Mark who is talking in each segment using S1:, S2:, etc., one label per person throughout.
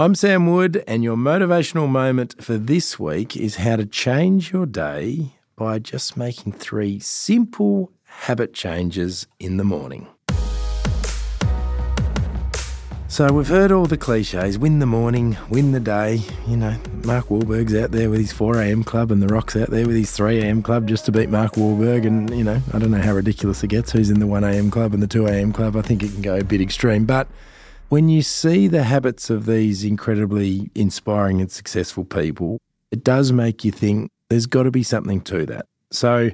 S1: I'm Sam Wood, and your motivational moment for this week is how to change your day by just making three simple habit changes in the morning. So we've heard all the cliches win the morning, win the day. You know, Mark Wahlberg's out there with his 4am club and The Rock's out there with his 3am club just to beat Mark Wahlberg. And, you know, I don't know how ridiculous it gets. Who's in the 1am club and the 2am club? I think it can go a bit extreme. But when you see the habits of these incredibly inspiring and successful people, it does make you think there's got to be something to that. So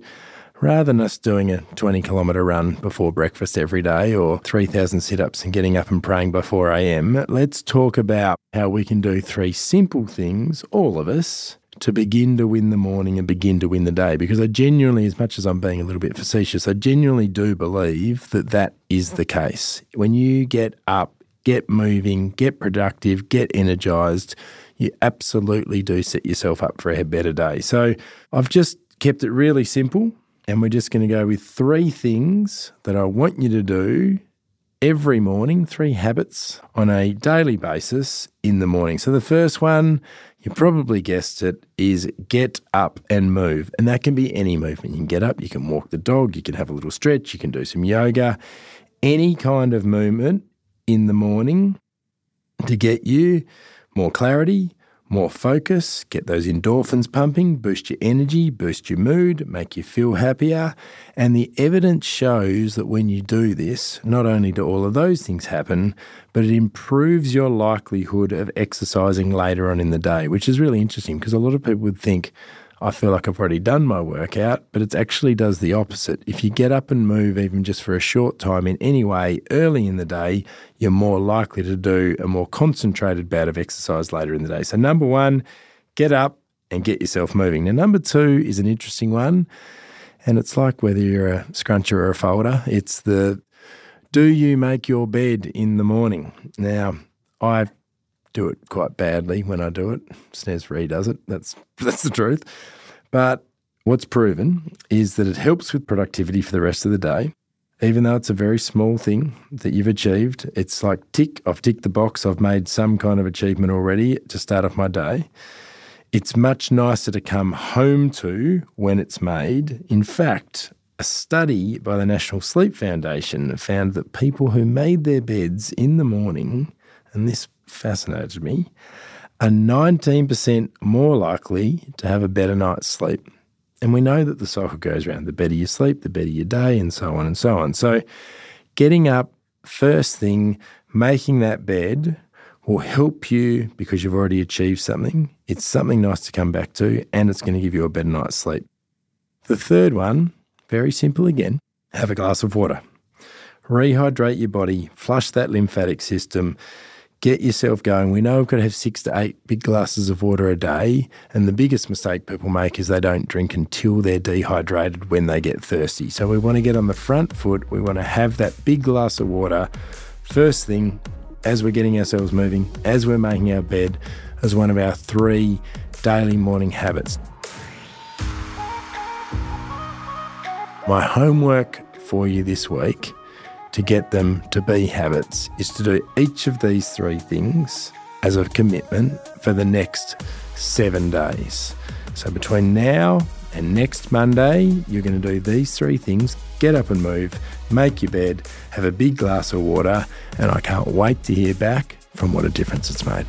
S1: rather than us doing a 20 kilometre run before breakfast every day or 3,000 sit ups and getting up and praying by 4 a.m., let's talk about how we can do three simple things, all of us, to begin to win the morning and begin to win the day. Because I genuinely, as much as I'm being a little bit facetious, I genuinely do believe that that is the case. When you get up, get moving, get productive, get energized, you absolutely do set yourself up for a better day. So I've just kept it really simple. And we're just going to go with three things that I want you to do every morning, three habits on a daily basis in the morning. So the first one, you probably guessed it, is get up and move. And that can be any movement. You can get up, you can walk the dog, you can have a little stretch, you can do some yoga, any kind of movement in the morning to get you more clarity, more focus, get those endorphins pumping, boost your energy, boost your mood, make you feel happier. And the evidence shows that when you do this, not only do all of those things happen, but it improves your likelihood of exercising later on in the day, which is really interesting because a lot of people would think, I feel like I've already done my workout, but it actually does the opposite. If you get up and move even just for a short time in any way early in the day, you're more likely to do a more concentrated bout of exercise later in the day. So, number one, get up and get yourself moving. Now, number two is an interesting one, and it's like whether you're a scruncher or a folder. It's the do you make your bed in the morning? Now, I do it quite badly when I do it. Snez redoes it. That's that's the truth. But what's proven is that it helps with productivity for the rest of the day. Even though it's a very small thing that you've achieved, it's like tick, I've ticked the box, I've made some kind of achievement already to start off my day. It's much nicer to come home to when it's made. In fact, a study by the National Sleep Foundation found that people who made their beds in the morning, and this fascinated me, are 19% more likely to have a better night's sleep. And we know that the cycle goes around the better you sleep, the better your day, and so on and so on. So, getting up first thing, making that bed will help you because you've already achieved something. It's something nice to come back to, and it's going to give you a better night's sleep. The third one, very simple again have a glass of water. Rehydrate your body, flush that lymphatic system get yourself going. We know we've got to have six to eight big glasses of water a day. And the biggest mistake people make is they don't drink until they're dehydrated when they get thirsty. So we want to get on the front foot. We want to have that big glass of water first thing as we're getting ourselves moving, as we're making our bed, as one of our three daily morning habits. My homework for you this week to get them to be habits is to do each of these three things as a commitment for the next seven days. So between now and next Monday, you're going to do these three things get up and move, make your bed, have a big glass of water, and I can't wait to hear back from what a difference it's made.